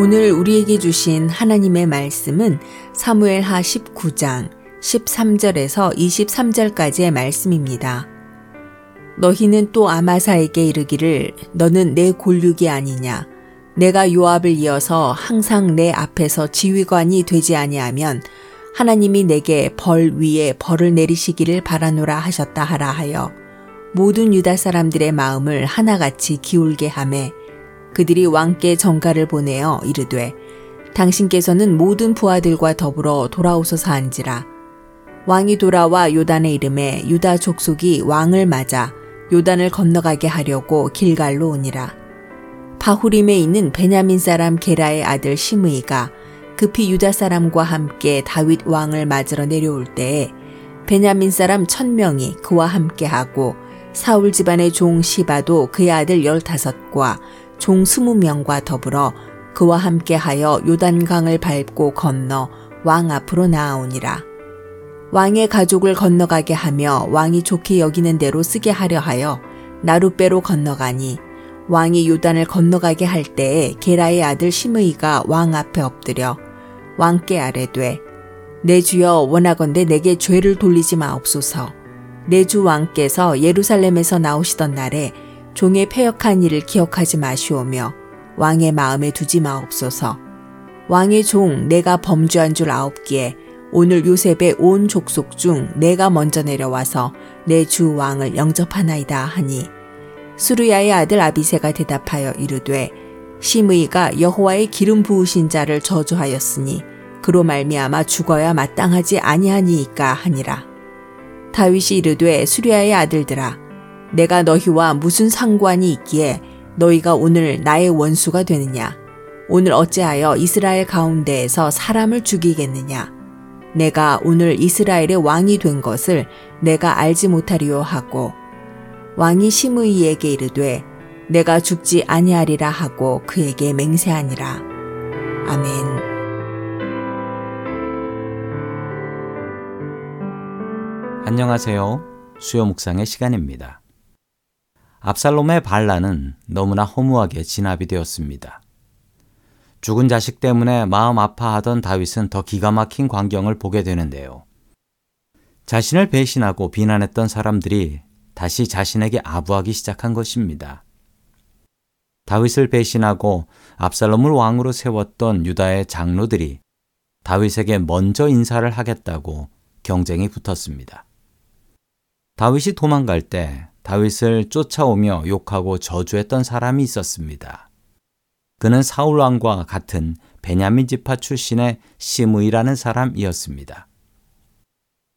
오늘 우리에게 주신 하나님의 말씀은 사무엘하 19장 13절에서 23절까지의 말씀입니다. 너희는 또 아마사에게 이르기를 너는 내 골육이 아니냐 내가 요압을 이어서 항상 내 앞에서 지휘관이 되지 아니하면 하나님이 내게 벌 위에 벌을 내리시기를 바라노라 하셨다 하라 하여 모든 유다 사람들의 마음을 하나같이 기울게 하매 그들이 왕께 정가를 보내어 이르되 당신께서는 모든 부하들과 더불어 돌아오소서 한지라. 왕이 돌아와 요단의 이름에 유다 족속이 왕을 맞아 요단을 건너가게 하려고 길갈로 오니라. 바후림에 있는 베냐민 사람 게라의 아들 시므이가 급히 유다 사람과 함께 다윗 왕을 맞으러 내려올 때에 베냐민 사람 천명이 그와 함께하고 사울 집안의 종 시바도 그의 아들 열다섯과 종 스무 명과 더불어 그와 함께하여 요단강을 밟고 건너 왕 앞으로 나아오니라. 왕의 가족을 건너가게 하며 왕이 좋게 여기는 대로 쓰게 하려 하여 나룻배로 건너가니 왕이 요단을 건너가게 할 때에 게라의 아들 시므이가 왕 앞에 엎드려 왕께 아뢰되 내 주여 원하건대 내게 죄를 돌리지 마옵소서 내 주 왕께서 예루살렘에서 나오시던 날에 종의 폐역한 일을 기억하지 마시오며 왕의 마음에 두지 마옵소서. 왕의 종 내가 범죄한 줄 아옵기에 오늘 요셉의 온 족속 중 내가 먼저 내려와서 내 주 왕을 영접하나이다 하니 수르야의 아들 아비세가 대답하여 이르되 시므이가 여호와의 기름 부으신 자를 저주하였으니 그로 말미암아 죽어야 마땅하지 아니하니이까 하니라 다윗이 이르되 수리아의 아들들아 내가 너희와 무슨 상관이 있기에 너희가 오늘 나의 원수가 되느냐? 오늘 어찌하여 이스라엘 가운데에서 사람을 죽이겠느냐? 내가 오늘 이스라엘의 왕이 된 것을 내가 알지 못하리요 하고 왕이 시므이에게 이르되 내가 죽지 아니하리라 하고 그에게 맹세하니라. 아멘. 안녕하세요. 수요 묵상의 시간입니다. 압살롬의 반란은 너무나 허무하게 진압이 되었습니다. 죽은 자식 때문에 마음 아파하던 다윗은 더 기가 막힌 광경을 보게 되는데요. 자신을 배신하고 비난했던 사람들이 다시 자신에게 아부하기 시작한 것입니다. 다윗을 배신하고 압살롬을 왕으로 세웠던 유다의 장로들이 다윗에게 먼저 인사를 하겠다고 경쟁이 붙었습니다. 다윗이 도망갈 때 다윗을 쫓아오며 욕하고 저주했던 사람이 있었습니다. 그는 사울 왕과 같은 베냐민 지파 출신의 시므이라는 사람이었습니다.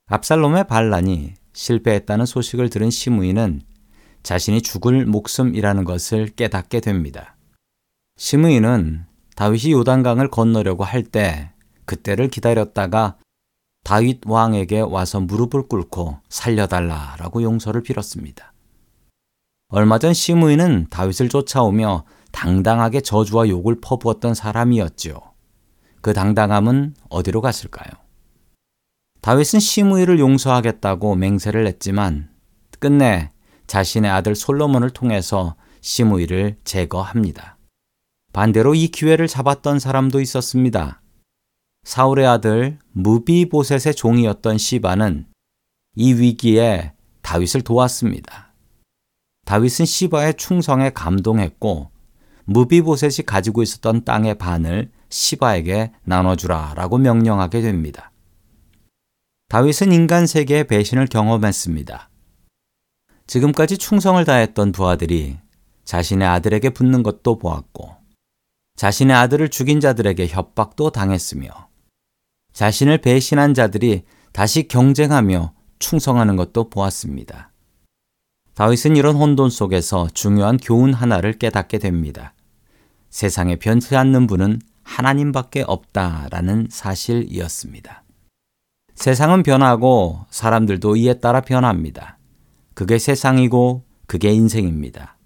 압살롬의 반란이 실패했다는 소식을 들은 시므이는 자신이 죽을 목숨이라는 것을 깨닫게 됩니다. 시므이는 다윗이 요단강을 건너려고 할 때 그때를 기다렸다가 다윗 왕에게 와서 무릎을 꿇고 살려달라라고 용서를 빌었습니다. 얼마 전 시므이는 다윗을 쫓아오며 당당하게 저주와 욕을 퍼부었던 사람이었지요. 그 당당함은 어디로 갔을까요? 다윗은 시므이를 용서하겠다고 맹세를 했지만 끝내 자신의 아들 솔로몬을 통해서 시므이를 제거합니다. 반대로 이 기회를 잡았던 사람도 있었습니다. 사울의 아들 무비보셋의 종이었던 시바는 이 위기에 다윗을 도왔습니다. 다윗은 시바의 충성에 감동했고 무비보셋이 가지고 있었던 땅의 반을 시바에게 나눠주라 라고 명령하게 됩니다. 다윗은 인간 세계의 배신을 경험했습니다. 지금까지 충성을 다했던 부하들이 자신의 아들에게 붙는 것도 보았고, 자신의 아들을 죽인 자들에게 협박도 당했으며, 자신을 배신한 자들이 다시 경쟁하며 충성하는 것도 보았습니다. 다윗은 이런 혼돈 속에서 중요한 교훈 하나를 깨닫게 됩니다. 세상에 변치 않는 분은 하나님밖에 없다라는 사실이었습니다. 세상은 변하고 사람들도 이에 따라 변합니다. 그게 세상이고 그게 인생입니다.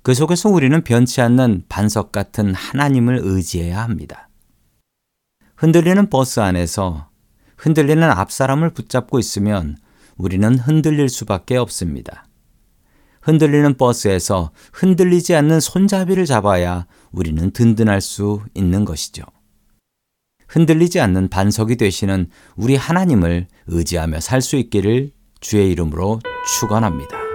그 속에서 우리는 변치 않는 반석 같은 하나님을 의지해야 합니다. 흔들리는 버스 안에서 흔들리는 앞사람을 붙잡고 있으면 우리는 흔들릴 수밖에 없습니다. 흔들리는 버스에서 흔들리지 않는 손잡이를 잡아야 우리는 든든할 수 있는 것이죠. 흔들리지 않는 반석이 되시는 우리 하나님을 의지하며 살 수 있기를 주의 이름으로 축원합니다.